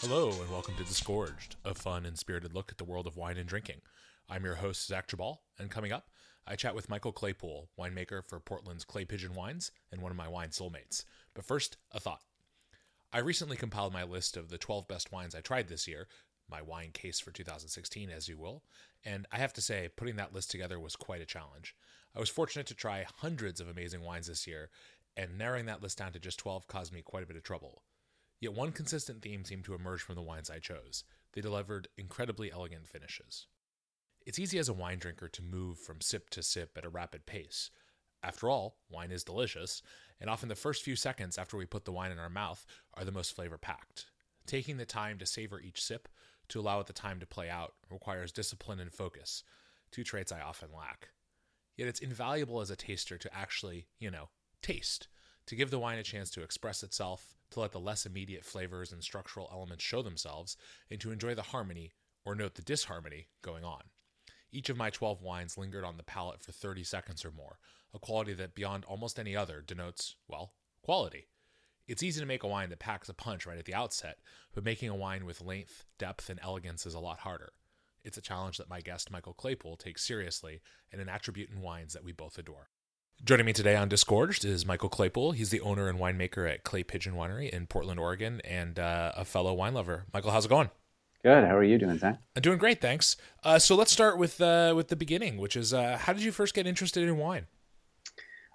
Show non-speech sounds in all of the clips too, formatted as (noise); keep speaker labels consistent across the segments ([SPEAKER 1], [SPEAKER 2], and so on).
[SPEAKER 1] Hello, and welcome to Disgorged, a fun and spirited look at the world of wine and drinking. I'm your host, Zach Geballe, and coming up, I chat with Michael Claypool, winemaker for Portland's Clay Pigeon Wines and one of my wine soulmates. But first, a thought. I recently compiled my list of the 12 best wines I tried this year, my wine case for 2016, as you will, and I have to say, putting that list together was quite a challenge. I was fortunate to try hundreds of amazing wines this year, and narrowing that list down to just 12 caused me quite a bit of trouble. Yet one consistent theme seemed to emerge from the wines I chose. They delivered incredibly elegant finishes. It's easy as a wine drinker to move from sip to sip at a rapid pace. After all, wine is delicious, and often the first few seconds after we put the wine in our mouth are the most flavor packed. Taking the time to savor each sip, to allow it the time to play out, requires discipline and focus, two traits I often lack. Yet it's invaluable as a taster to actually, you know, taste, to give the wine a chance to express itself, to let the less immediate flavors and structural elements show themselves, and to enjoy the harmony, or note the disharmony, going on. Each of my 12 wines lingered on the palate for 30 seconds or more, a quality that, beyond almost any other, denotes, well, quality. It's easy to make a wine that packs a punch right at the outset, but making a wine with length, depth, and elegance is a lot harder. It's a challenge that my guest Michael Claypool takes seriously, and an attribute in wines that we both adore. Joining me today on Disgorged is Michael Claypool. He's the owner and winemaker at Clay Pigeon Winery in Portland, Oregon, and uh, a fellow wine lover. Michael, how's it going?
[SPEAKER 2] Good. How are you doing, Zach?
[SPEAKER 1] I'm doing great, thanks. Uh, so let's start with uh, with the beginning, which is uh, how did you first get interested in wine?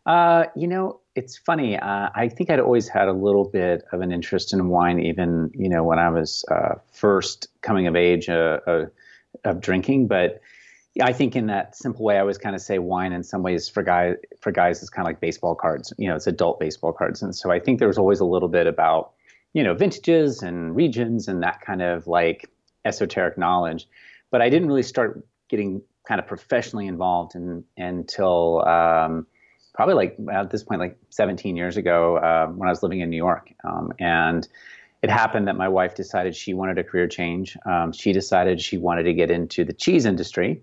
[SPEAKER 2] Uh, you know, it's funny. Uh, I think I'd always had a little bit of an interest in wine, even you know when I was first coming of age of drinking, but I think in that simple way, I always kind of say wine in some ways for guys for guys is kind of like baseball cards. You know, it's adult baseball cards, and so I think there was always a little bit about you know vintages and regions and that kind of like esoteric knowledge. But I didn't really start getting kind of professionally involved in, until um, probably like at this point, like 17 years ago, uh, when I was living in New York, um, and it happened that my wife decided she wanted a career change. Um, she decided she wanted to get into the cheese industry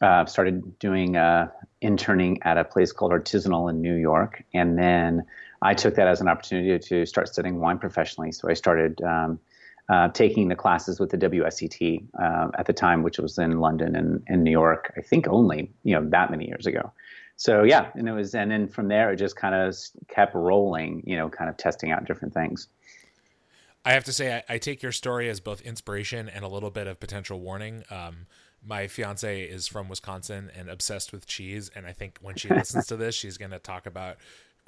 [SPEAKER 2] uh, started doing uh, interning at a place called Artisanal in New York, and then I took that as an opportunity to start studying wine professionally. So I started um, uh, taking the classes with the WSET uh, at the time, which was in London and, in New York. I think only you know that many years ago. So yeah, and it was, and then from there it just kind of kept rolling. You know, kind of testing out different things.
[SPEAKER 1] I have to say, I, I, take your story as both inspiration and a little bit of potential warning. Um, my fiance is from Wisconsin and obsessed with cheese, and I think when she listens to this, she's going to talk about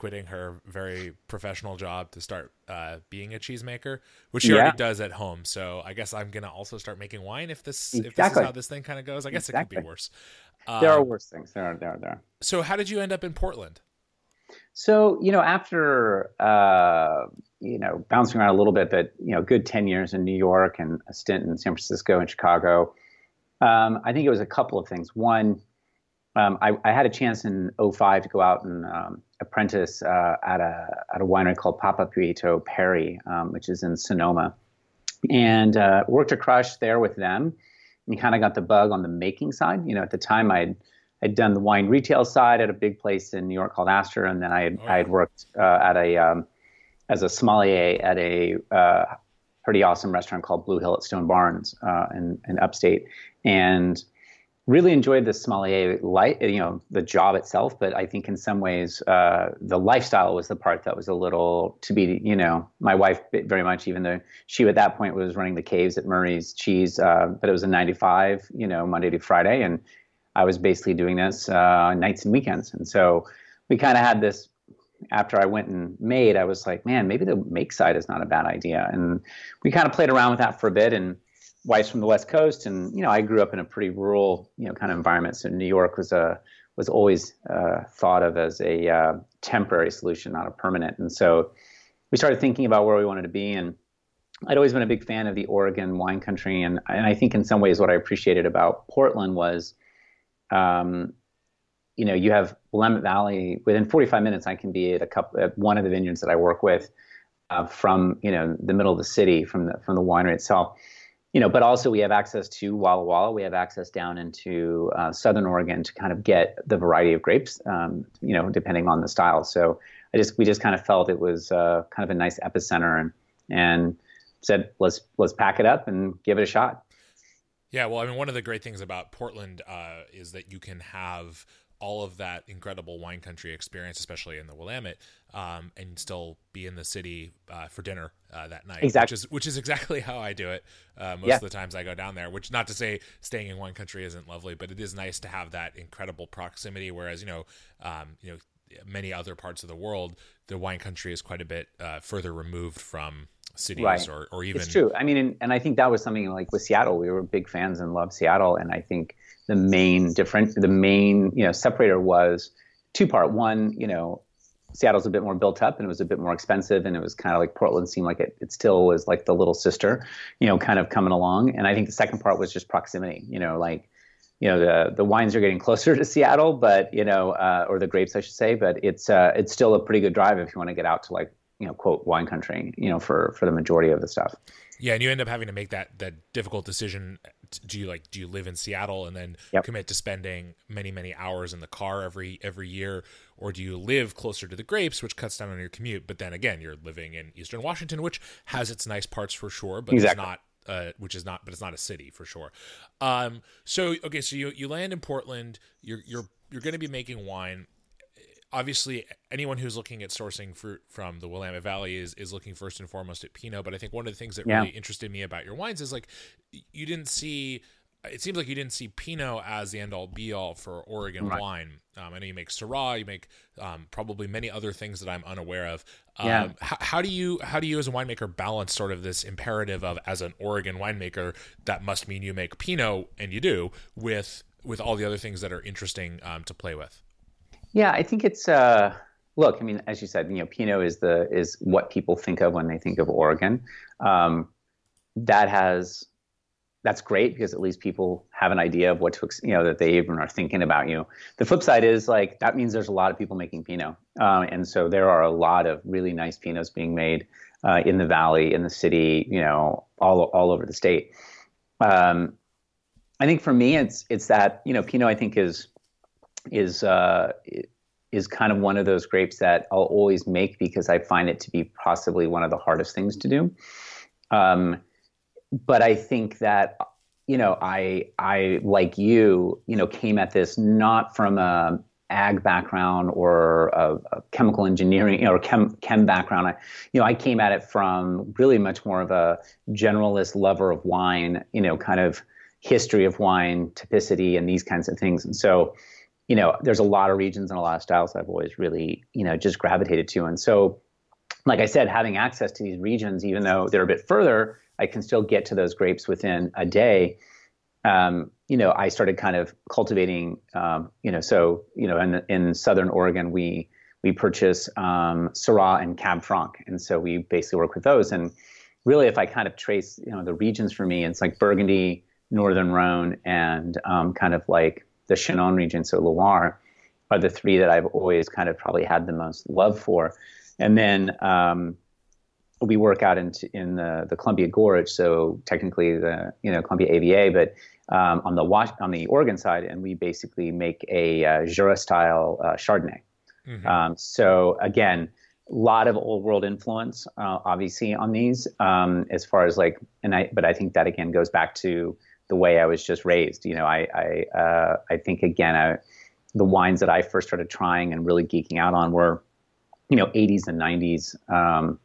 [SPEAKER 1] quitting her very professional job to start uh, being a cheesemaker, which she yeah. already does at home. So I guess I'm going to also start making wine if this exactly. if this is how this thing kind of goes. I guess exactly. it could be worse.
[SPEAKER 2] there are um, worse things. There are there are there.
[SPEAKER 1] So how did you end up in Portland?
[SPEAKER 2] So you know, after uh, you know bouncing around a little bit, but you know, good ten years in New York and a stint in San Francisco and Chicago. Um, I think it was a couple of things. One, um, I, I, had a chance in 05 to go out and um, apprentice uh, at a at a winery called Papapietro Perry, um, which is in Sonoma, and uh, worked a crush there with them, and kind of got the bug on the making side. You know, at the time I'd I'd done the wine retail side at a big place in New York called Astor, and then I had, oh. I had worked uh, at a um, as a sommelier at a uh, pretty awesome restaurant called Blue Hill at Stone Barns uh, in, in upstate, and really enjoyed the sommelier life, you know, the job itself. But I think in some ways, uh, the lifestyle was the part that was a little to be, you know, my wife very much, even though she at that point was running the caves at Murray's Cheese, uh, but it was a 95, you know, Monday to Friday. And I was basically doing this uh, nights and weekends. And so we kind of had this after I went and made, I was like, man, maybe the make side is not a bad idea. And we kind of played around with that for a bit. And wife's from the West Coast, and you know, I grew up in a pretty rural, you know, kind of environment. So New York was a was always uh, thought of as a uh, temporary solution, not a permanent. And so we started thinking about where we wanted to be. And I'd always been a big fan of the Oregon wine country, and and I think in some ways what I appreciated about Portland was. Um, you know, you have Willamette Valley. Within 45 minutes, I can be at a couple at one of the vineyards that I work with, uh, from you know the middle of the city, from the from the winery itself you know, but also we have access to Walla Walla. We have access down into uh, Southern Oregon to kind of get the variety of grapes, um, you know, depending on the style. So I just we just kind of felt it was uh, kind of a nice epicenter, and and said, let's let's pack it up and give it a shot.
[SPEAKER 1] Yeah, well, I mean, one of the great things about Portland uh, is that you can have all of that incredible wine country experience, especially in the Willamette, um, and still be in the city uh, for dinner uh, that night.
[SPEAKER 2] Exactly.
[SPEAKER 1] Which is which is exactly (laughs) how I do it uh, most
[SPEAKER 2] Yeah.
[SPEAKER 1] of the times I go down there. Which not to say staying in wine country isn't lovely, but it is nice to have that incredible proximity. Whereas you know, um, you know, many other parts of the world, the wine country is quite a bit uh, further removed from cities
[SPEAKER 2] Right.
[SPEAKER 1] or or even
[SPEAKER 2] It's true. I mean, and, and I think that was something like with Seattle. We were big fans and loved Seattle, and I think the main different, the main you know separator was two part. One, you know, Seattle's a bit more built up and it was a bit more expensive, and it was kind of like Portland seemed like it. It still was like the little sister, you know, kind of coming along. And I think the second part was just proximity. You know, like you know the the wines are getting closer to Seattle, but you know, uh, or the grapes, I should say. But it's uh, it's still a pretty good drive if you want to get out to like you know quote wine country. You know, for for the majority of the stuff.
[SPEAKER 1] Yeah, and you end up having to make that that difficult decision. Do you like do you live in Seattle and then
[SPEAKER 2] Yep.
[SPEAKER 1] commit to spending many many hours in the car every every year, or do you live closer to the grapes, which cuts down on your commute? But then again, you're living in Eastern Washington, which has its nice parts for sure, but
[SPEAKER 2] Exactly.
[SPEAKER 1] it's not. Uh, which is not, but it's not a city for sure. Um, so okay, so you you land in Portland. You're you're you're going to be making wine obviously anyone who's looking at sourcing fruit from the Willamette Valley is is looking first and foremost at Pinot. But I think one of the things that
[SPEAKER 2] Yeah.
[SPEAKER 1] really interested me about your wines is like you didn't see. It seems like you didn't see Pinot as the end all be all for Oregon
[SPEAKER 2] Right.
[SPEAKER 1] wine. Um, I know you make Syrah, you make um, probably many other things that I'm unaware of. Um,
[SPEAKER 2] Yeah.
[SPEAKER 1] how, how do you how do you as a winemaker balance sort of this imperative of as an Oregon winemaker that must mean you make Pinot and you do with with all the other things that are interesting um, to play with.
[SPEAKER 2] Yeah, I think it's uh look, I mean, as you said, you know, Pinot is the is what people think of when they think of Oregon. Um, that has that's great because at least people have an idea of what to you know that they even are thinking about you. The flip side is like that means there's a lot of people making Pinot, um, and so there are a lot of really nice Pinots being made uh, in the valley, in the city, you know, all all over the state. Um, I think for me, it's it's that you know Pinot. I think is is uh, is kind of one of those grapes that I'll always make because I find it to be possibly one of the hardest things to do. Um, but I think that you know I I like you you know came at this not from a ag background or a, a chemical engineering or chem chem background. I, you know I came at it from really much more of a generalist lover of wine. You know, kind of history of wine, typicity, and these kinds of things. And so you know, there's a lot of regions and a lot of styles I've always really, you know, just gravitated to. And so, like I said, having access to these regions, even though they're a bit further, I can still get to those grapes within a day. Um, you know, I started kind of cultivating, um, you know, so, you know, in, in Southern Oregon, we, we purchase um, Syrah and Cab Franc. And so we basically work with those. And really, if I kind of trace, you know, the regions for me, it's like Burgundy, Northern Rhone, and um, kind of like the Chinon region, so Loire, are the three that I've always kind of probably had the most love for. And then um, we work out in, in the, the Columbia Gorge, so technically the you know Columbia AVA, but um, on the on the Oregon side, and we basically make a uh, Jura style uh, Chardonnay.
[SPEAKER 1] Mhm.
[SPEAKER 2] Um, so again, a lot of old world influence, uh, obviously, on these. Um, as far as like, and I, but I think that again goes back to the way I was just raised. You know, I, I, uh, I think again, I, the wines that I first started trying and really geeking out on were, you know, 80s and 90s um,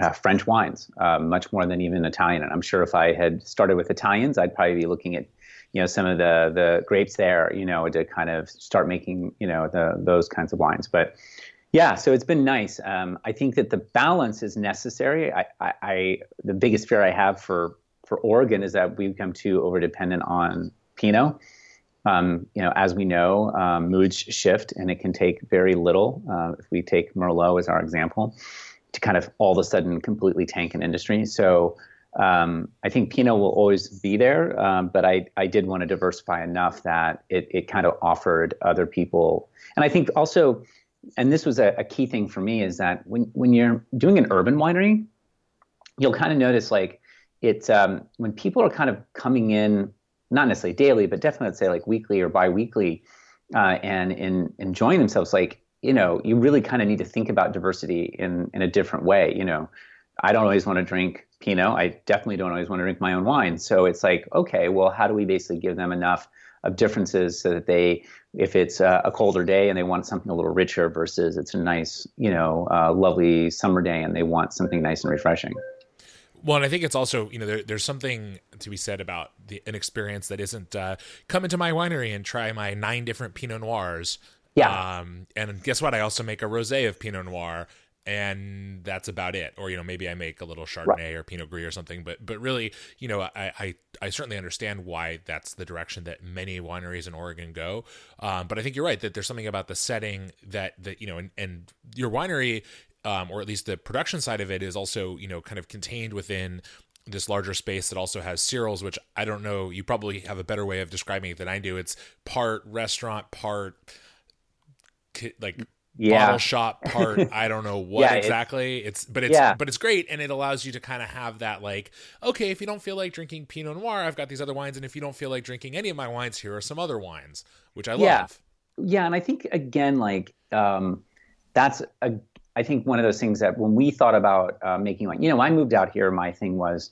[SPEAKER 2] uh, French wines, uh, much more than even Italian. And I'm sure if I had started with Italians, I'd probably be looking at, you know, some of the the grapes there, you know, to kind of start making, you know, the those kinds of wines. But yeah, so it's been nice. Um, I think that the balance is necessary. I, I, I the biggest fear I have for for Oregon is that we become too overdependent on Pinot. Um, you know, as we know, um, moods shift, and it can take very little. Uh, if we take Merlot as our example, to kind of all of a sudden completely tank an industry. So um, I think Pinot will always be there, um, but I, I did want to diversify enough that it, it kind of offered other people. And I think also, and this was a, a key thing for me, is that when, when you're doing an urban winery, you'll kind of notice like it's um, when people are kind of coming in, not necessarily daily, but definitely let's say like weekly or biweekly, uh, and in enjoying themselves, like you know, you really kind of need to think about diversity in in a different way. You know, I don't always want to drink Pinot. I definitely don't always want to drink my own wine. So it's like, okay, well, how do we basically give them enough of differences so that they, if it's a, a colder day and they want something a little richer versus it's a nice, you know, uh, lovely summer day and they want something nice and refreshing.
[SPEAKER 1] Well, and I think it's also you know there, there's something to be said about the, an experience that isn't uh, come into my winery and try my nine different Pinot Noirs.
[SPEAKER 2] Yeah.
[SPEAKER 1] Um, and guess what? I also make a rosé of Pinot Noir, and that's about it. Or you know maybe I make a little Chardonnay right. or Pinot Gris or something. But but really, you know, I, I I certainly understand why that's the direction that many wineries in Oregon go. Um, but I think you're right that there's something about the setting that that you know, and, and your winery um, or at least the production side of it is also you know kind of contained within this larger space that also has Cyril's, which I don't know. You probably have a better way of describing it than I do. It's part restaurant, part like yeah. bottle shop (laughs) part i don't know what yeah, exactly it's but it's yeah. but it's great and it allows you to kind of have that like okay if you don't feel like drinking pinot noir i've got these other wines and if you don't feel like drinking any of my wines here are some other wines which i love
[SPEAKER 2] yeah and i think again like um that's a I think one of those things that when we thought about uh, making wine, you know, I moved out here, my thing was,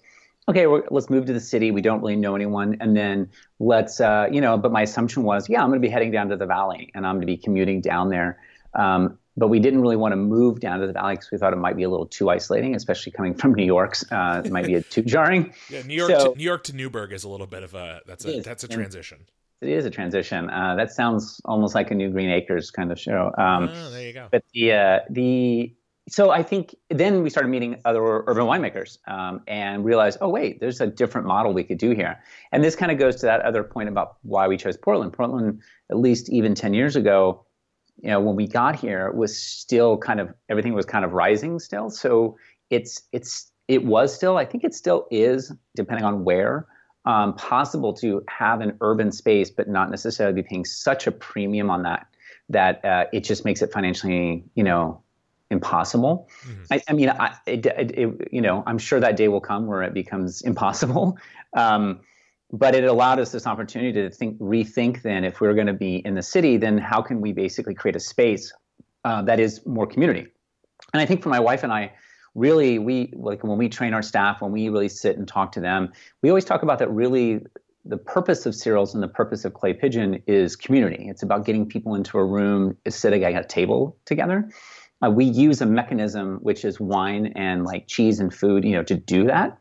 [SPEAKER 2] okay, let's move to the city. We don't really know anyone, and then let's, uh, you know. But my assumption was, yeah, I'm going to be heading down to the valley, and I'm going to be commuting down there. Um, but we didn't really want to move down to the valley because we thought it might be a little too isolating, especially coming (laughs) from New York. Uh, it might be a too jarring.
[SPEAKER 1] Yeah, New York, so, to, New York to Newberg is a little bit of a that's a that's a transition. And,
[SPEAKER 2] it is a transition. Uh, that sounds almost like a new Green Acres kind of show. Um,
[SPEAKER 1] oh, there you go.
[SPEAKER 2] But the uh, the so I think then we started meeting other urban winemakers um, and realized, oh wait, there's a different model we could do here. And this kind of goes to that other point about why we chose Portland. Portland, at least even 10 years ago, you know, when we got here, was still kind of everything was kind of rising still. So it's it's it was still, I think it still is, depending on where, um, possible to have an urban space, but not necessarily be paying such a premium on that that uh, it just makes it financially, you know, impossible. Mm-hmm. I, I, mean, I, it, it, you know, I'm sure that day will come where it becomes impossible. (laughs) Um, but it allowed us this opportunity to think, rethink. Then, if we're going to be in the city, then how can we basically create a space uh, that is more community? And I think for my wife and I, really, we like when we train our staff, when we really sit and talk to them, we always talk about that. Really, the purpose of Cyril's and the purpose of Clay Pigeon is community. It's about getting people into a room, sitting at a table together. Uh, we use a mechanism which is wine and like cheese and food, you know, to do that.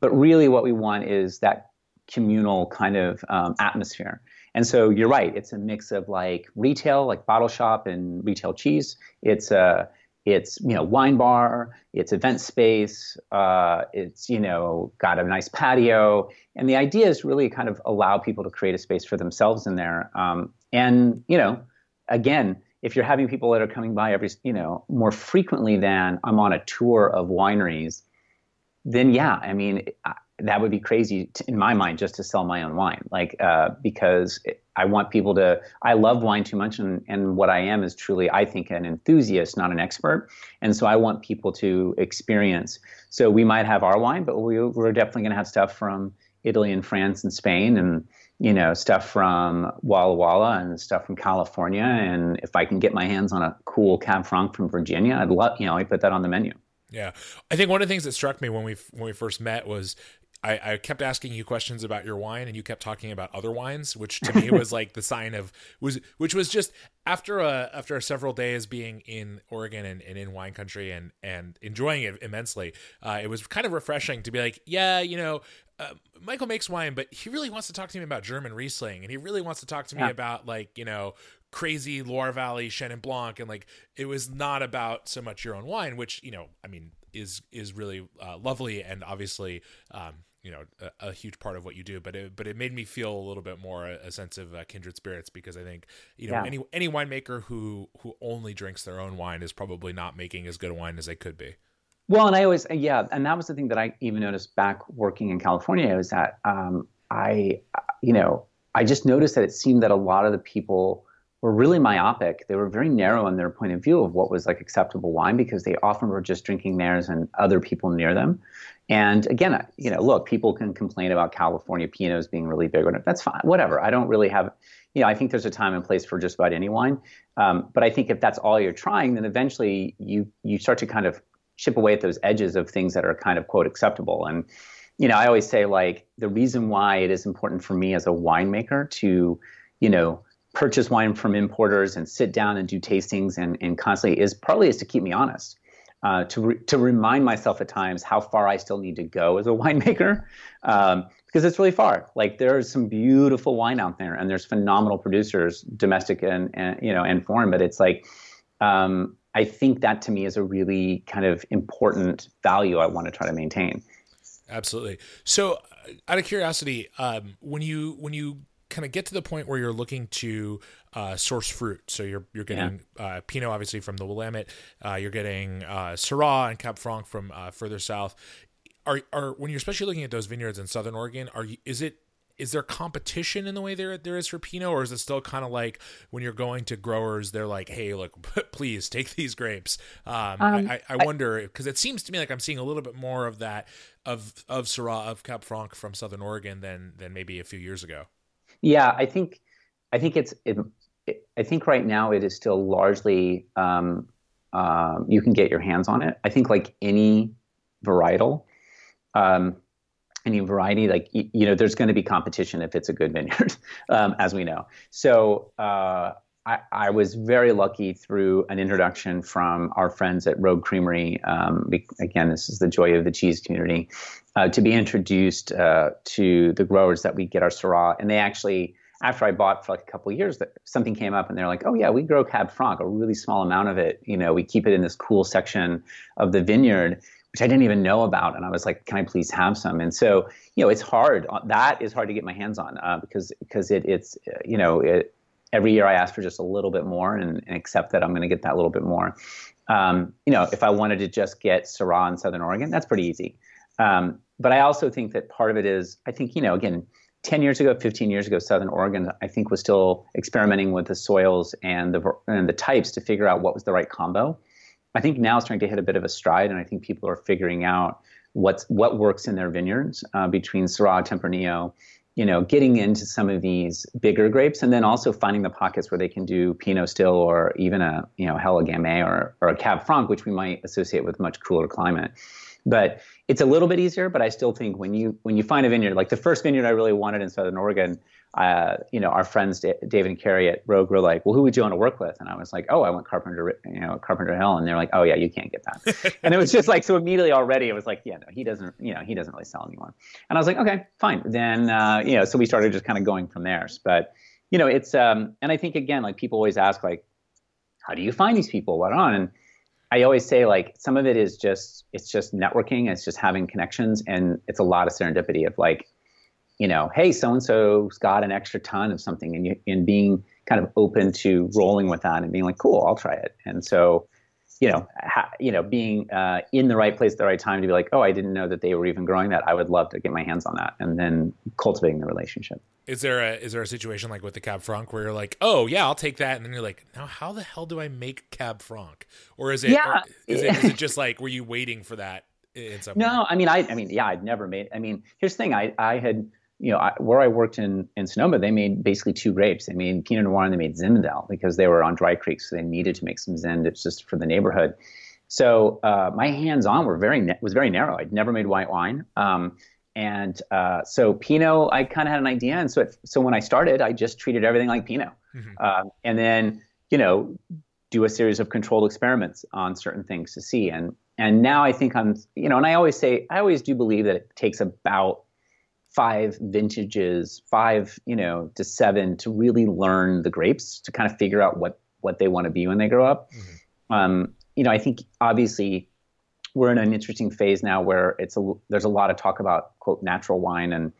[SPEAKER 2] But really, what we want is that communal kind of um, atmosphere. And so you're right. It's a mix of like retail, like bottle shop and retail cheese. It's a it's you know wine bar. It's event space. Uh, it's you know got a nice patio. And the idea is really kind of allow people to create a space for themselves in there. Um, and you know, again, if you're having people that are coming by every, you know, more frequently than I'm on a tour of wineries, then yeah, I mean, that would be crazy to, in my mind just to sell my own wine, like uh, because I want people to. I love wine too much, and and what I am is truly, I think, an enthusiast, not an expert, and so I want people to experience. So we might have our wine, but we, we're definitely going to have stuff from Italy and France and Spain and you know, stuff from Walla Walla and stuff from California. And if I can get my hands on a cool Cab Franc from Virginia, I'd love, you know, I put that on the menu.
[SPEAKER 1] Yeah, I think one of the things that struck me when we when we first met was I, I, kept asking you questions about your wine, and you kept talking about other wines, which to me was like the sign of was which was just after a after several days being in Oregon and, and in wine country and and enjoying it immensely. Uh, it was kind of refreshing to be like, yeah, you know, uh, Michael makes wine, but he really wants to talk to me about German Riesling, and he really wants to talk to me yeah. about like you know crazy Loire Valley Chenin Blanc, and like it was not about so much your own wine, which you know, I mean, is is really uh, lovely and obviously. Um, you know, a, a, huge part of what you do, but it, but it made me feel a little bit more a, a sense of uh, kindred spirits because I think you know yeah. any any winemaker who who only drinks their own wine is probably not making as good a wine as they could be.
[SPEAKER 2] Well, and I always, yeah, and that was the thing that I even noticed back working in California is that um, I, you know, I just noticed that it seemed that a lot of the people were really myopic. They were very narrow in their point of view of what was like acceptable wine because they often were just drinking theirs and other people near them. And again, you know, look, people can complain about California Pinots being really big. That's fine, whatever. I don't really have, you know, I think there's a time and place for just about any wine. Um, but I think if that's all you're trying, then eventually you you start to kind of chip away at those edges of things that are kind of quote acceptable. And you know, I always say like the reason why it is important for me as a winemaker to, you know, purchase wine from importers and sit down and do tastings and, and constantly is partly is to keep me honest. Uh, to re- to remind myself at times how far I still need to go as a (laughs) winemaker, um, because it's really far. Like there's some beautiful wine out there, and there's phenomenal producers, domestic and, and you know and foreign. But it's like um, I think that to me is a really kind of important value I want to try to maintain.
[SPEAKER 1] Absolutely. So, uh, out of curiosity, um, when you when you kind of get to the point where you're looking to uh, source fruit, so you're you're getting yeah. uh, Pinot obviously from the Willamette, uh, you're getting uh, Syrah and Cab Franc from uh, further south. Are are when you're especially looking at those vineyards in Southern Oregon, are you, is it is there competition in the way there there is for Pinot, or is it still kind of like when you're going to growers, they're like, "Hey, look, (laughs) please take these grapes." Um, um, I, I, wonder because it seems to me like I'm seeing a little bit more of that of of Syrah of Cab Franc from Southern Oregon than than maybe a few years ago.
[SPEAKER 2] Yeah, I think I think it's it, I think right now it is still largely um, um, you can get your hands on it. I think like any varietal. Um, any variety, like you know, there's going to be competition if it's a good vineyard, (laughs) um, as we know. So uh, I, I, was very lucky through an introduction from our friends at Rogue Creamery. Um, again, this is the joy of the cheese community uh, to be introduced uh, to the growers that we get our Syrah, and they actually. After I bought for like a couple of years, that something came up and they're like, "Oh yeah, we grow Cab Franc, a really small amount of it. You know, we keep it in this cool section of the vineyard." which I didn't even know about. And I was like, can I please have some? And so, you know, it's hard. Uh, that is hard to get my hands on uh, because because it, it's uh, you know it, every year I ask for just a little bit more and, and accept that I'm going to get that little bit more. Um, you know, if I wanted to just get Syrah in Southern Oregon, that's pretty easy. Um, but I also think that part of it is, I think, you know, again, 10 years ago, 15 years ago, Southern Oregon, I think, was still experimenting with the soils and the, and the types to figure out what was the right combo. I think now it's starting to hit a bit of a stride, and I think people are figuring out what's what works in their vineyards uh, between Syrah, Tempranillo, you know, getting into some of these bigger grapes, and then also finding the pockets where they can do Pinot Still or even a you know Heller Gamay or or a Cab Franc, which we might associate with much cooler climate. But it's a little bit easier. But I still think when you when you find a vineyard, like the first vineyard I really wanted in Southern Oregon, uh, you know, our friends David and Carrie at Rogue were like, "Well, who would you want to work with?" And I was like, "Oh, I want Carpenter, you know, Carpenter Hill." And they're like, "Oh yeah, you can't get that." (laughs) and it was just like so immediately already it was like, "Yeah, no, he doesn't, you know, he doesn't really sell anyone." And I was like, "Okay, fine." Then uh, you know, so we started just kind of going from there. But you know, it's um, and I think again, like people always ask, like, "How do you find these people? What on?" And I always say like some of it is just it's just networking, it's just having connections, and it's a lot of serendipity of like you know, hey, so and so's got an extra ton of something, and you, and being kind of open to rolling with that and being like, cool, I'll try it. And so, you know, ha, you know, being uh, in the right place at the right time to be like, oh, I didn't know that they were even growing that. I would love to get my hands on that, and then cultivating the relationship.
[SPEAKER 1] Is there a is there a situation like with the Cab Franc where you're like, oh yeah, I'll take that, and then you're like, now how the hell do I make Cab Franc? Or is it yeah. is, it, is it just like were you waiting for that? In some
[SPEAKER 2] no, way? I mean, I I mean, yeah, I'd never made. I mean, here's the thing, I I had you know, I, where I worked in, in Sonoma, they made basically two grapes. They made Pinot Noir and they made Zinfandel because they were on dry creek, so they needed to make some Zin just for the neighborhood. So uh, my hands-on were very was very narrow. I'd never made white wine, um, and uh, so Pinot, I kind of had an idea, and so it, so when I started, I just treated everything like Pinot, mm-hmm. um, and then you know do a series of controlled experiments on certain things to see, and and now I think I'm you know, and I always say I always do believe that it takes about five vintages, five, you know, to seven to really learn the grapes to kind of figure out what what they want to be when they grow up. Mm-hmm. Um, you know, I think obviously we're in an interesting phase now where it's a there's a lot of talk about quote natural wine and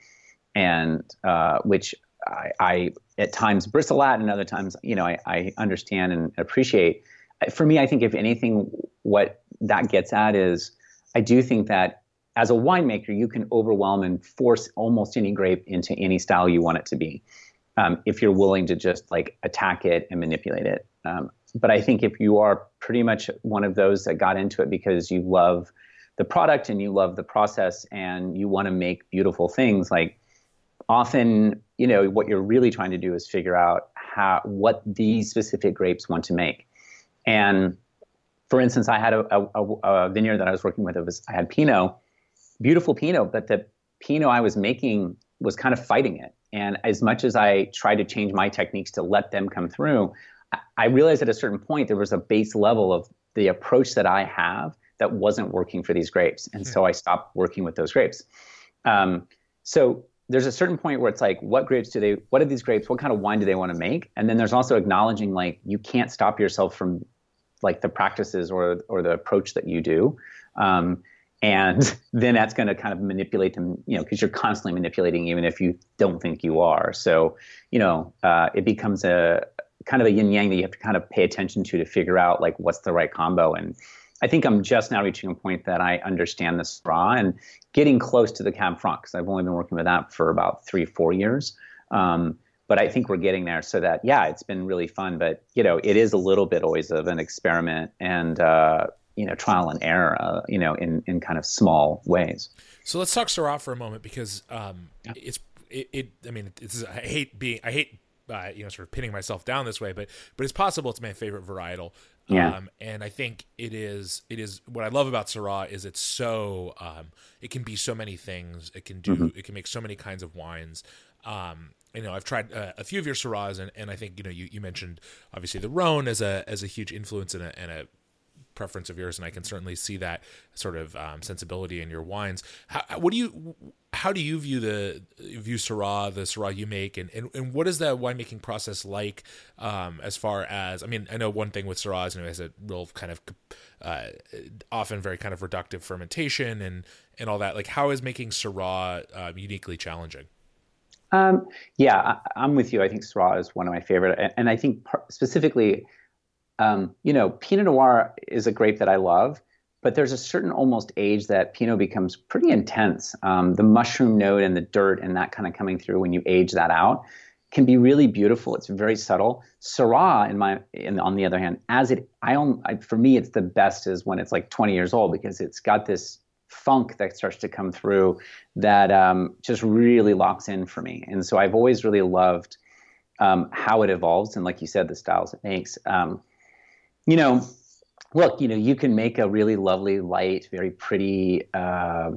[SPEAKER 2] and uh, which I, I, at times bristle at and other times you know I, I understand and appreciate. For me, I think if anything, what that gets at is I do think that as a winemaker, you can overwhelm and force almost any grape into any style you want it to be, um, if you're willing to just like attack it and manipulate it. Um, but I think if you are pretty much one of those that got into it because you love the product and you love the process and you want to make beautiful things, like often, you know, what you're really trying to do is figure out how what these specific grapes want to make. And for instance, I had a, a, a, vineyard that I was working with. It was I had Pinot, beautiful Pinot, but the Pinot I was making was kind of fighting it. And as much as I tried to change my techniques to let them come through, I realized at a certain point there was a base level of the approach that I have that wasn't working for these grapes, and so I stopped working with those grapes. Um, so there's a certain point where it's like, what grapes do they? What are these grapes? What kind of wine do they want to make? And then there's also acknowledging like you can't stop yourself from like the practices or or the approach that you do. Um, and (laughs) then that's going to kind of manipulate them, you know, because you're constantly manipulating, even if you don't think you are. So, you know, uh, it becomes a kind of a yin yang that you have to kind of pay attention to to figure out like what's the right combo. And I think I'm just now reaching a point that I understand the Syrah and getting close to the Cab Franc because I've only been working with that for about three, four years. Um, but I think we're getting there so that, yeah, it's been really fun. But, you know, it is a little bit always of an experiment and, uh, you know, trial and error, uh, you know, in, in kind of small ways.
[SPEAKER 1] So let's talk Syrah for a moment because um, yeah. it's, it, it, I mean, it's, I hate being, I hate uh, you know, sort of pinning myself down this way, but but it's possible it's my favorite varietal.
[SPEAKER 2] Yeah. Um,
[SPEAKER 1] and I think it is. It is what I love about Syrah is it's so. Um, it can be so many things. It can do. Mm-hmm. It can make so many kinds of wines. Um, you know, I've tried uh, a few of your Syrahs, and, and I think you know you, you mentioned obviously the Rhone as a as a huge influence and a, and a preference of yours, and I can certainly see that sort of um, sensibility in your wines. How, what do you? How do you view the view Syrah, the Syrah you make, and, and, and what is that winemaking process like? Um, as far as I mean, I know one thing with Syrah is you know, it has a real kind of uh, often very kind of reductive fermentation and and all that. Like, how is making Syrah uh, uniquely challenging?
[SPEAKER 2] Um, yeah, I, am with you. I think Syrah is one of my favorite, and, and I think par- specifically um, you know, Pinot Noir is a grape that I love, but there's a certain almost age that Pinot becomes pretty intense. Um, the mushroom note and the dirt and that kind of coming through when you age that out can be really beautiful. It's very subtle. Syrah, in my, in, on the other hand, as it, I, own, I, for me, it's the best is when it's like 20 years old because it's got this funk that starts to come through that um, just really locks in for me. And so I've always really loved um, how it evolves and, like you said, the styles it makes. Um, you know, look, you know, you can make a really lovely, light, very pretty, uh,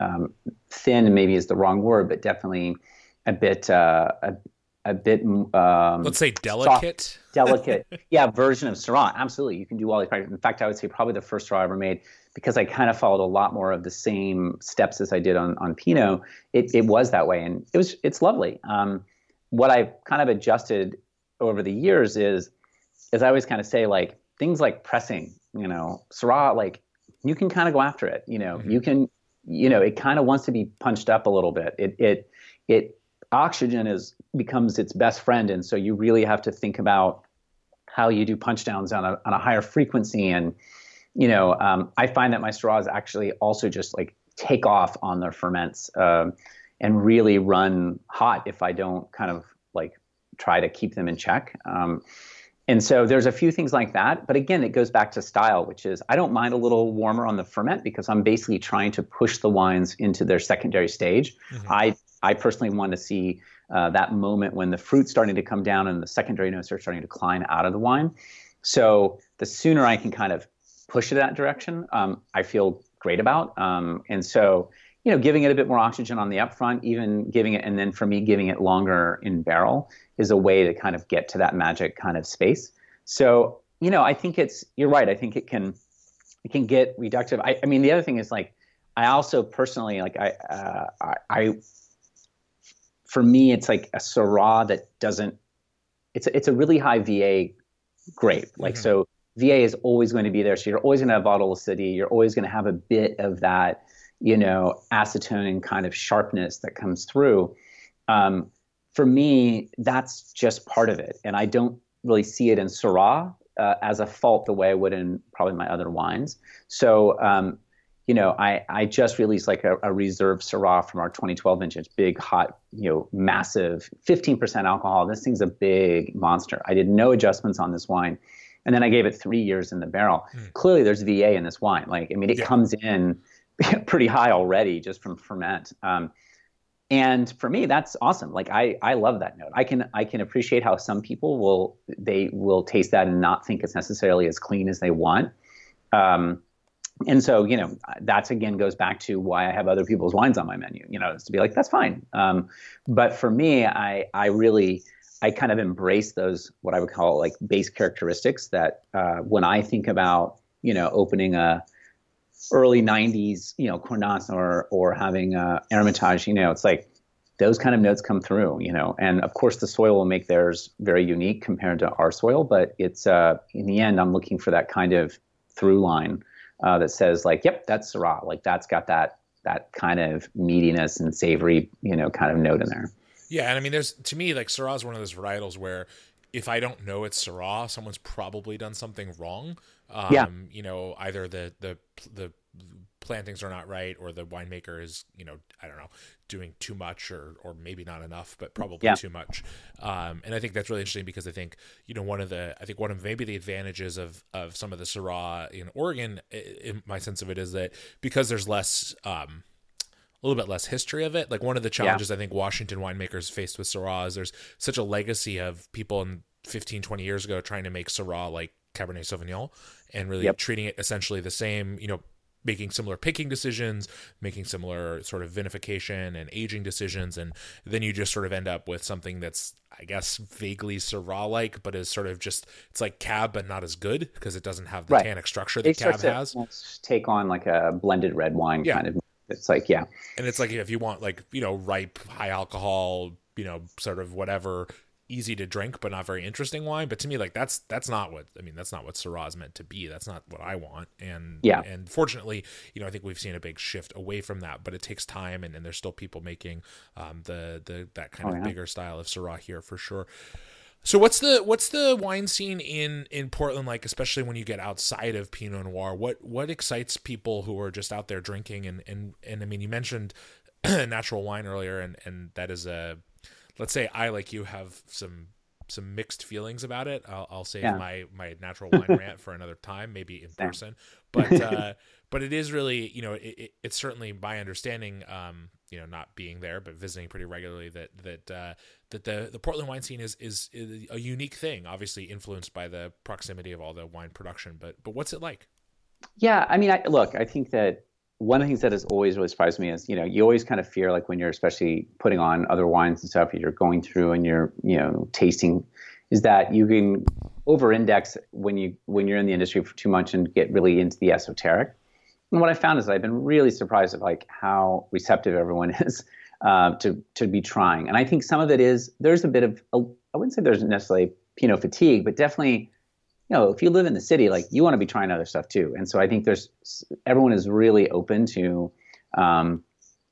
[SPEAKER 2] um, thin, maybe is the wrong word, but definitely a bit, uh, a, a bit. Um,
[SPEAKER 1] Let's say delicate.
[SPEAKER 2] Soft, (laughs) delicate, yeah, version of Syrah. Absolutely, you can do all these practices. In fact, I would say probably the first Syrah I ever made because I kind of followed a lot more of the same steps as I did on on Pinot. It, it was that way, and it was it's lovely. Um, what I've kind of adjusted over the years is, as I always kind of say, like things like pressing, you know, Syrah, like you can kind of go after it. You know, mm-hmm. you can, you know, it kind of wants to be punched up a little bit. It, it, it, oxygen is becomes its best friend, and so you really have to think about how you do punch downs on a on a higher frequency. And you know, um, I find that my Syrahs actually also just like take off on their ferments um, and really run hot if I don't kind of like try to keep them in check. Um, and so there's a few things like that. But again, it goes back to style, which is I don't mind a little warmer on the ferment because I'm basically trying to push the wines into their secondary stage. Mm-hmm. I, I personally want to see uh, that moment when the fruit's starting to come down and the secondary notes are starting to climb out of the wine. So the sooner I can kind of push it that direction, um, I feel great about. Um, and so, you know, giving it a bit more oxygen on the upfront, even giving it, and then for me, giving it longer in barrel is a way to kind of get to that magic kind of space. So, you know, I think it's you're right. I think it can it can get reductive. I, I mean, the other thing is like I also personally like I, uh, I, I for me it's like a Syrah that doesn't it's a, it's a really high VA grape. Like mm-hmm. so VA is always going to be there. So you're always going to have acidity. You're always going to have a bit of that, you know, acetone and kind of sharpness that comes through. Um, for me, that's just part of it. And I don't really see it in Syrah uh, as a fault the way I would in probably my other wines. So, um, you know, I, I just released like a, a reserve Syrah from our 2012 vintage, big, hot, you know, massive, 15% alcohol. This thing's a big monster. I did no adjustments on this wine. And then I gave it three years in the barrel. Mm. Clearly, there's VA in this wine. Like, I mean, it yeah. comes in (laughs) pretty high already just from ferment. Um, and for me that's awesome like i i love that note i can i can appreciate how some people will they will taste that and not think it's necessarily as clean as they want Um, and so, you know, that's again goes back to why I have other people's wines on my menu. You know, is to be like, that's fine. Um, but for me, I I really I kind of embrace those what I would call like base characteristics that uh, when I think about you know opening a early 90s you know Cornas or or having a Hermitage you know it's like those kind of notes come through you know and of course the soil will make theirs very unique compared to our soil but it's uh, in the end I'm looking for that kind of through line uh, that says like yep that's Syrah like that's got that that kind of meatiness and savory you know kind of note in there.
[SPEAKER 1] Yeah, and I mean, there's to me like Syrah is one of those varietals where if I don't know it's Syrah, someone's probably done something wrong. Um, yeah. You know, either the the the plantings are not right, or the winemaker is you know I don't know doing too much, or or maybe not enough, but probably yeah. too much. Um, and I think that's really interesting because I think you know one of the I think one of maybe the advantages of of some of the Syrah in Oregon, in my sense of it is that because there's less. Um, a little bit less history of it. Like one of the challenges yeah. I think Washington winemakers faced with Syrah is there's such a legacy of people in 15, 20 years ago trying to make Syrah like Cabernet Sauvignon and really yep. treating it essentially the same, you know, making similar picking decisions, making similar sort of vinification and aging decisions. And then you just sort of end up with something that's, I guess, vaguely Syrah like, but is sort of just, it's like cab, but not as good because it doesn't have the right. tannic structure that it cab has.
[SPEAKER 2] Take on like a blended red wine yeah. kind of it's like yeah.
[SPEAKER 1] And it's like if you want like you know ripe high alcohol you know sort of whatever easy to drink but not very interesting wine. But to me like that's that's not what i mean that's not what syrah is meant to be. That's not what i want. And
[SPEAKER 2] yeah.
[SPEAKER 1] and fortunately you know i think we've seen a big shift away from that but it takes time and, and there's still people making um the the that kind oh, of yeah. bigger style of syrah here for sure so what's the what's the wine scene in in Portland like, especially when you get outside of Pinot Noir? What what excites people who are just out there drinking and and and I mean, you mentioned (clears throat) natural wine earlier, and and that is a let's say I like you have some some mixed feelings about it. I'll, I'll save yeah. my my natural (laughs) wine rant for another time, maybe in person. (laughs) But uh, but it is really you know it, it, it's certainly my understanding um, you know not being there but visiting pretty regularly that that uh, that the the Portland wine scene is, is, is a unique thing obviously influenced by the proximity of all the wine production but but what's it like?
[SPEAKER 2] Yeah I mean I, look I think that one of the things that has always really surprised me is you know you always kind of fear like when you're especially putting on other wines and stuff you're going through and you're you know tasting is that you can over index when you when you're in the industry for too much and get really into the esoteric and what I found is I've been really surprised at like how receptive everyone (laughs) is uh, to to be trying. And I think some of it is there's a bit of I wouldn't say there's necessarily Pinot fatigue, but definitely you know if you live in the city, like you want to be trying other stuff too. And so I think there's everyone is really open to um,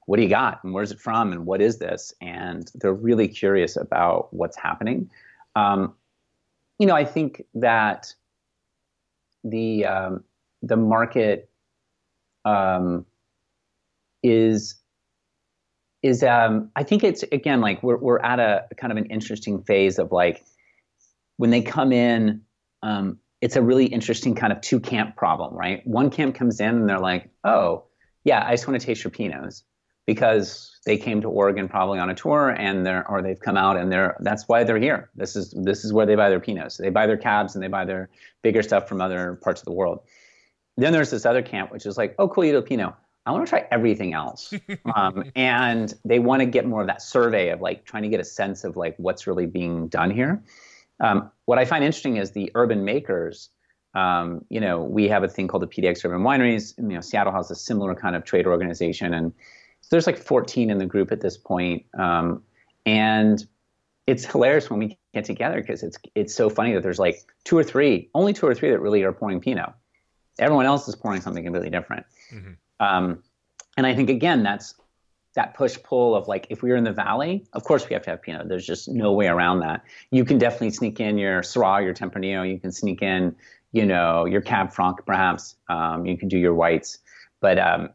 [SPEAKER 2] what do you got and where's it from and what is this and they're really curious about what's happening. Um, you know I think that the um, the market um, is is um, I think it's again like we're we're at a kind of an interesting phase of like when they come in, um, it's a really interesting kind of two camp problem, right? One camp comes in and they're like, oh yeah, I just want to taste your pinots because they came to Oregon probably on a tour and they're or they've come out and they're that's why they're here. This is this is where they buy their pinots. They buy their cabs and they buy their bigger stuff from other parts of the world. Then there's this other camp, which is like, oh, cool, you do a Pinot. I want to try everything else. (laughs) Um, and they want to get more of that survey of like trying to get a sense of like what's really being done here. Um, what I find interesting is the urban makers. Um, you know, we have a thing called the PDX Urban Wineries. You know, Seattle has a similar kind of trade organization, and so there's like 14 in the group at this point. Um, and it's hilarious when we get together because it's it's so funny that there's like two or three, only two or three that really are pouring Pinot everyone else is pouring something completely different. Mm-hmm. Um, and I think again, that's that push pull of like if we were in the valley, of course we have to have Pinot. There's just no way around that. You can definitely sneak in your Syrah, your Tempranillo. You can sneak in, you know, your Cab Franc perhaps. Um, you can do your whites, but um,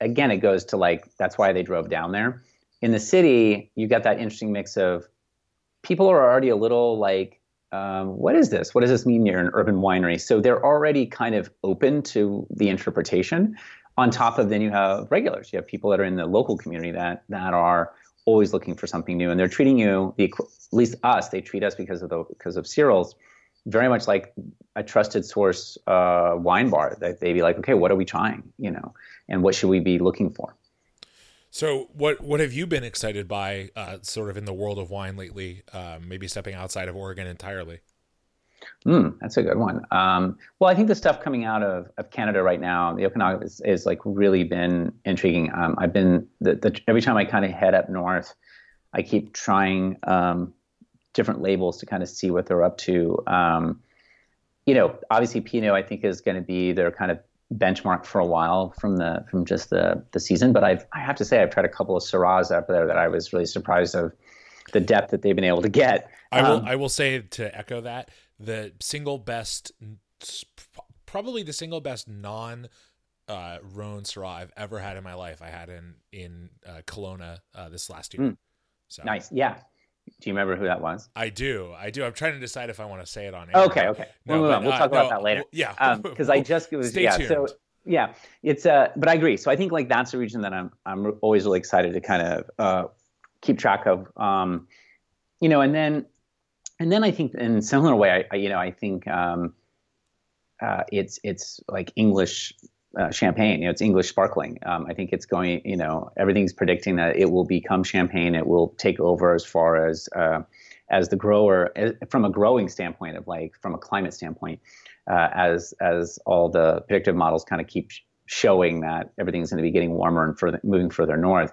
[SPEAKER 2] again, it goes to like that's why they drove down there. In the city, you got that interesting mix of people are already a little like um, what is this? What does this mean You're an urban winery? So they're already kind of open to the interpretation. On top of then you have regulars. You have people that are in the local community that that are always looking for something new, and they're treating you, at least us, they treat us because of the because of Cyril's, very much like a trusted source uh, wine bar that they'd be like, okay, what are we trying, you know, and what should we be looking for?
[SPEAKER 1] So, what what have you been excited by, uh, sort of in the world of wine lately? Uh, maybe stepping outside of Oregon entirely.
[SPEAKER 2] Mm, that's a good one. Um, well, I think the stuff coming out of, of Canada right now, the Okanagan is, is like really been intriguing. Um, I've been the, the, every time I kind of head up north, I keep trying um, different labels to kind of see what they're up to. Um, you know, obviously Pinot I think is going to be their kind of benchmark for a while from the from just the the season. But I've I have to say I've tried a couple of Syrahs up there that I was really surprised of the depth that they've been able to get.
[SPEAKER 1] I will um, I will say to echo that the single best, probably the single best non uh, Rhone Syrah I've ever had in my life. I had in in uh, Kelowna uh, this last year. Mm.
[SPEAKER 2] So nice, yeah. Do you remember who that was?
[SPEAKER 1] I do. I do. I'm trying to decide if I want to say it on
[SPEAKER 2] air. Okay, okay. No, we'll, but, we'll talk uh, about no, that later.
[SPEAKER 1] Yeah,
[SPEAKER 2] because um, (laughs) I just it was
[SPEAKER 1] Stay
[SPEAKER 2] yeah.
[SPEAKER 1] Tuned.
[SPEAKER 2] So yeah, it's uh, but I agree. So I think like that's a region that I'm I'm always really excited to kind of uh, keep track of. Um, you know, and then and then I think in a similar way, I, I you know I think um, uh, it's it's like English uh, champagne. You know, it's English sparkling. Um, I think it's going. You know, everything's predicting that it will become champagne. It will take over as far as uh, as the grower, as, from a growing standpoint of like from a climate standpoint, uh, as as all the predictive models kind of keep showing that everything's going to be getting warmer and further moving further north.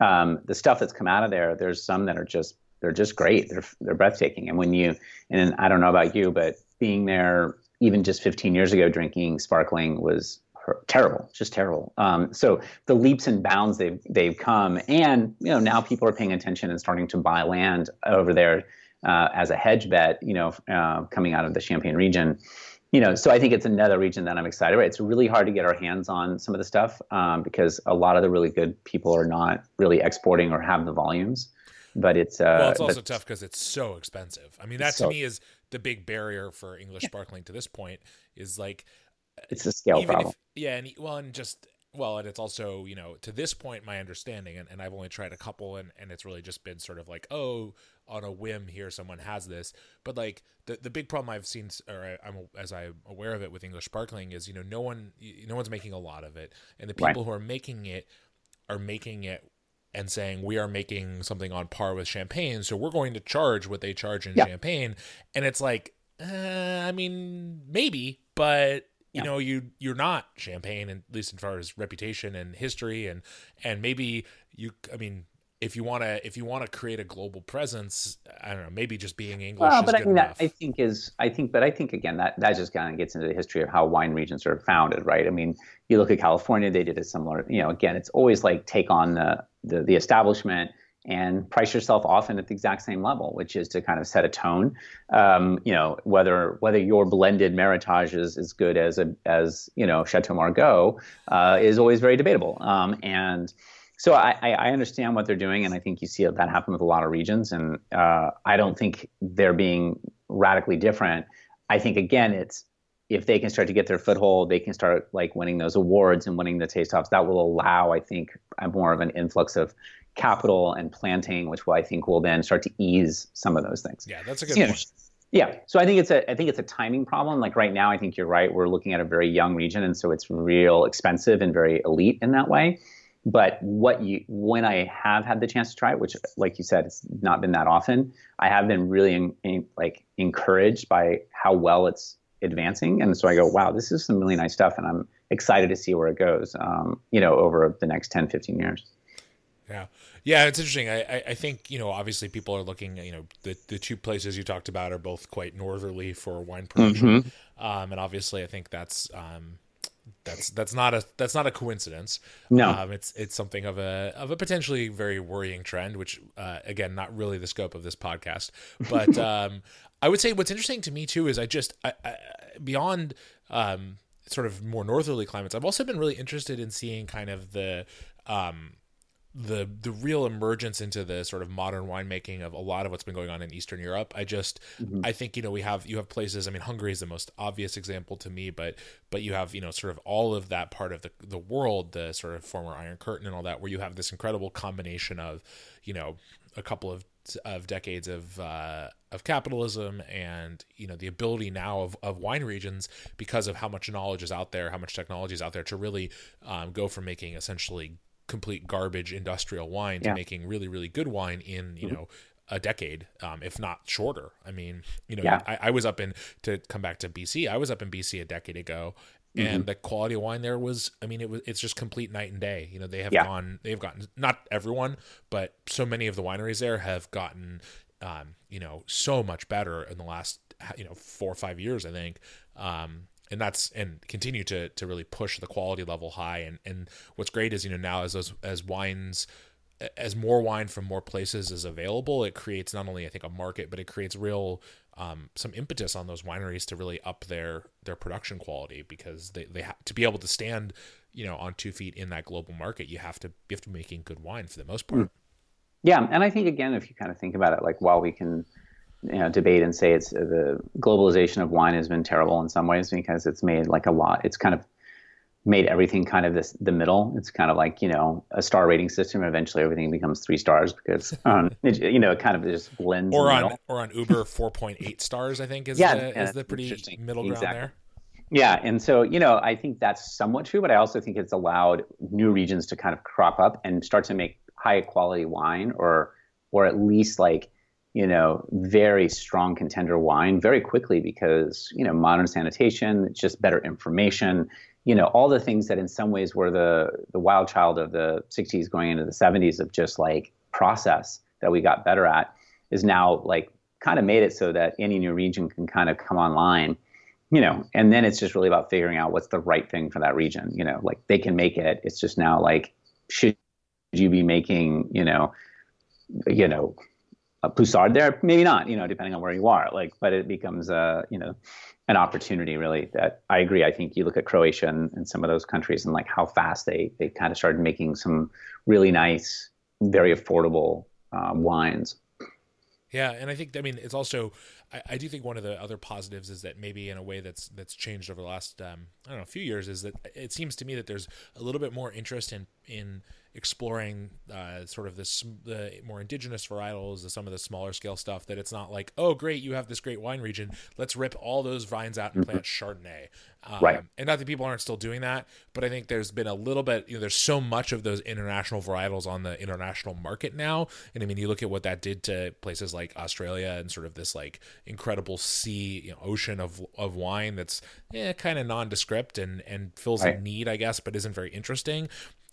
[SPEAKER 2] Um, the stuff that's come out of there, there's some that are just they're just great. They're they're breathtaking. And when you and I don't know about you, but being there even just 15 years ago, drinking sparkling was terrible, just terrible. Um, so the leaps and bounds they've they've come, and you know now people are paying attention and starting to buy land over there uh, as a hedge bet. You know, uh, coming out of the Champagne region. You know, so I think it's another region that I'm excited about. It's really hard to get our hands on some of the stuff um, because a lot of the really good people are not really exporting or have the volumes but it's uh,
[SPEAKER 1] well, it's also tough because it's so expensive. I mean, that so, to me is the big barrier for English yeah. sparkling to this point is like
[SPEAKER 2] it's a scale problem.
[SPEAKER 1] If, yeah, and well, and just well, and it's also you know to this point my understanding, and, and I've only tried a couple, and and it's really just been sort of like oh on a whim here someone has this, but like the the big problem I've seen or I'm as I'm aware of it with English sparkling is you know no one no one's making a lot of it, and the people right. who are making it are making it and saying we are making something on par with champagne so we're going to charge what they charge in yeah. champagne and it's like uh, i mean maybe but you know you you're not champagne at least as far as reputation and history and and maybe you i mean if you want to if you want to create a global presence i don't know maybe just being english well,
[SPEAKER 2] but
[SPEAKER 1] i
[SPEAKER 2] mean
[SPEAKER 1] that
[SPEAKER 2] i think is i think but i think again that that just kind of gets into the history of how wine regions are founded right? I mean you look at california they did a similar you know again it's always like take on the the, the establishment and price yourself often at the exact same level, which is to kind of set a tone. Um, you know, whether whether your blended Meritage is as good as a, as you know Chateau Margaux uh, is always very debatable. Um, and so I, I, understand what they're doing, and I think you see that happen with a lot of regions. And uh, I don't think they're being radically different. I think again, it's if they can start to get their foothold, they can start like winning those awards and winning the taste offs. That will allow, I think, more of an influx of capital and planting, which will, I think will then start to ease some of those things.
[SPEAKER 1] Yeah, that's a good you point. Know,
[SPEAKER 2] yeah, so I think it's a I think it's a timing problem. Like right now, I think you're right. We're looking at a very young region, and so it's real expensive and very elite in that way. But what you when I have had the chance to try it, which like you said, it's not been that often, I have been really in, in, like encouraged by how well it's advancing. And so I go, wow, this is some really nice stuff. And I'm excited to see where it goes, um, you know, over the next 10, 15 years.
[SPEAKER 1] Yeah. Yeah, it's interesting. I, I think, you know, obviously people are looking, you know, the, the two places you talked about are both quite northerly for wine production. Mm-hmm. Um, and obviously I think that's, um, that's that's not a that's not a coincidence.
[SPEAKER 2] No,
[SPEAKER 1] um, it's it's something of a of a potentially very worrying trend, which uh, again, not really the scope of this podcast. But (laughs) um, I would say what's interesting to me too is I just I, I, beyond um, sort of more northerly climates, I've also been really interested in seeing kind of the um, the the real emergence into the sort of modern winemaking of a lot of what's been going on in Eastern Europe. I just mm-hmm. I think you know we have you have places. I mean, Hungary is the most obvious example to me, but but you have you know sort of all of that part of the the world, the sort of former Iron Curtain and all that, where you have this incredible combination of you know a couple of of decades of uh, of capitalism and you know the ability now of, of wine regions because of how much knowledge is out there, how much technology is out there to really um, go from making essentially complete garbage industrial wine to
[SPEAKER 2] Yeah.
[SPEAKER 1] making really really good wine in you know a decade, um, if not shorter. I mean, you know,
[SPEAKER 2] Yeah.
[SPEAKER 1] I, I was up in to come back to BC. I was up in BC a decade ago, and
[SPEAKER 2] Mm-hmm.
[SPEAKER 1] the quality of wine there was. I mean, it was. It's just complete night and day. You know, they have
[SPEAKER 2] Yeah.
[SPEAKER 1] gone. They've gotten not everyone, but so many of the wineries there have gotten, um, you know, so much better in the last you know four or five years. I think. Um, and that's and continue to to really push the quality level high and and what's great is you know now as those as wines as more wine from more places is available, it creates not only I think a market, but it creates real um, some impetus on those wineries to really up their their production quality because they they have to be able to stand you know on two feet in that global market. You have to you have to be making good wine for the most part.
[SPEAKER 2] Yeah, and I think again, if you kind of think about it, like while we can, you know, debate and say it's uh, the globalization of wine has been terrible in some ways because it's made like a lot. It's kind of made everything kind of this the middle. It's kind of like you know a star rating system. Eventually, everything becomes three stars because (laughs) um, it, you know it kind of just blends.
[SPEAKER 1] Or on or on Uber, four point eight stars I think is
[SPEAKER 2] Yeah,
[SPEAKER 1] the,
[SPEAKER 2] yeah,
[SPEAKER 1] is the pretty middle ground
[SPEAKER 2] Exactly.
[SPEAKER 1] there.
[SPEAKER 2] Yeah, and so you know, I think that's somewhat true, but I also think it's allowed new regions to kind of crop up and start to make high quality wine, or or at least like you know very strong contender wine very quickly because you know modern sanitation, just better information, you know all the things that in some ways were the the wild child of the 60s going into the 70s of just like process that we got better at is now like kind of made it so that any new region can kind of come online you know, and then it's just really about figuring out what's the right thing for that region. You know, like they can make it. It's just now like, should you be making, you know, you know, a poussard there? Maybe not. You know, depending on where you are. Like, but it becomes a, you know, an opportunity really. That I agree. I think you look at Croatia and, and some of those countries and like how fast they they kind of started making some really nice, very affordable uh, wines.
[SPEAKER 1] Yeah, and I think I mean it's also I, I do think one of the other positives is that maybe in a way that's that's changed over the last um, I don't know a few years is that it seems to me that there's a little bit more interest in in exploring uh, sort of this the more indigenous varietals, some of the smaller scale stuff. That it's not like oh great you have this great wine region, let's rip all those vines out and plant Chardonnay. Um,
[SPEAKER 2] Right.
[SPEAKER 1] And not that people aren't still doing that, but I think there's been a little bit, you know, there's so much of those international varietals on the international market now. And I mean, you look at what that did to places like Australia and sort of this like incredible sea, you know, ocean of, of wine that's eh, kind of nondescript and, and fills a need, I guess, but isn't very interesting.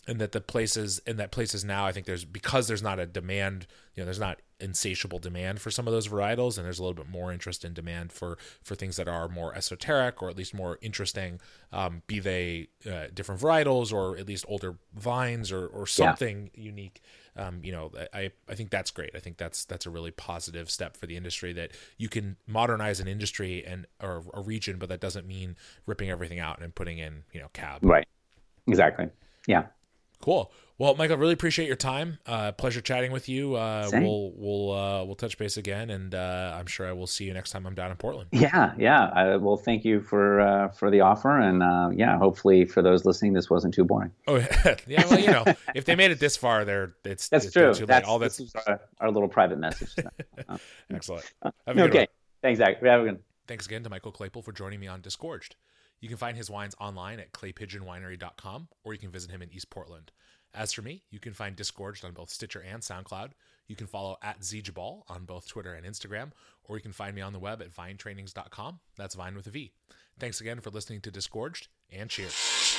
[SPEAKER 1] And that the places, and that places now, I think there's, because there's not a demand, you know, there's not insatiable demand for some of those varietals and there's a little bit more interest in demand for for things that are more esoteric or at least more interesting um, be they uh, different varietals or at least older vines or, or something unique um, you know I, I think that's great i think that's that's a really positive step for the industry that you can modernize an industry and or a region but that doesn't mean ripping everything out and putting in you know cab
[SPEAKER 2] Right. Exactly. Yeah.
[SPEAKER 1] Cool. Well, Michael, really appreciate your time. Uh, pleasure chatting with you. Uh, we'll we'll uh, we'll touch base again, and uh, I'm sure I will see you next time I'm down in Portland.
[SPEAKER 2] Yeah, yeah. I, well, thank you for uh, for the offer, and uh, yeah, hopefully for those listening, this wasn't too boring.
[SPEAKER 1] Oh (laughs) yeah, well you know, if they made it this far, they're it's
[SPEAKER 2] That's
[SPEAKER 1] it's
[SPEAKER 2] true.
[SPEAKER 1] Too late.
[SPEAKER 2] That's,
[SPEAKER 1] All that's
[SPEAKER 2] our, our little private message. (laughs)
[SPEAKER 1] excellent. Have a good
[SPEAKER 2] okay.
[SPEAKER 1] one.
[SPEAKER 2] Thanks, Zach. Have a good.
[SPEAKER 1] Thanks again to Michael Claypool for joining me on Disgorged. You can find his wines online at claypigeonwinery.com, or you can visit him in East Portland. As for me, you can find Disgorged on both Stitcher and SoundCloud. You can follow at zgeballe on both Twitter and Instagram, or you can find me on the web at vinetrainings.com. That's Vine with a V. Thanks again for listening to Disgorged, and cheers.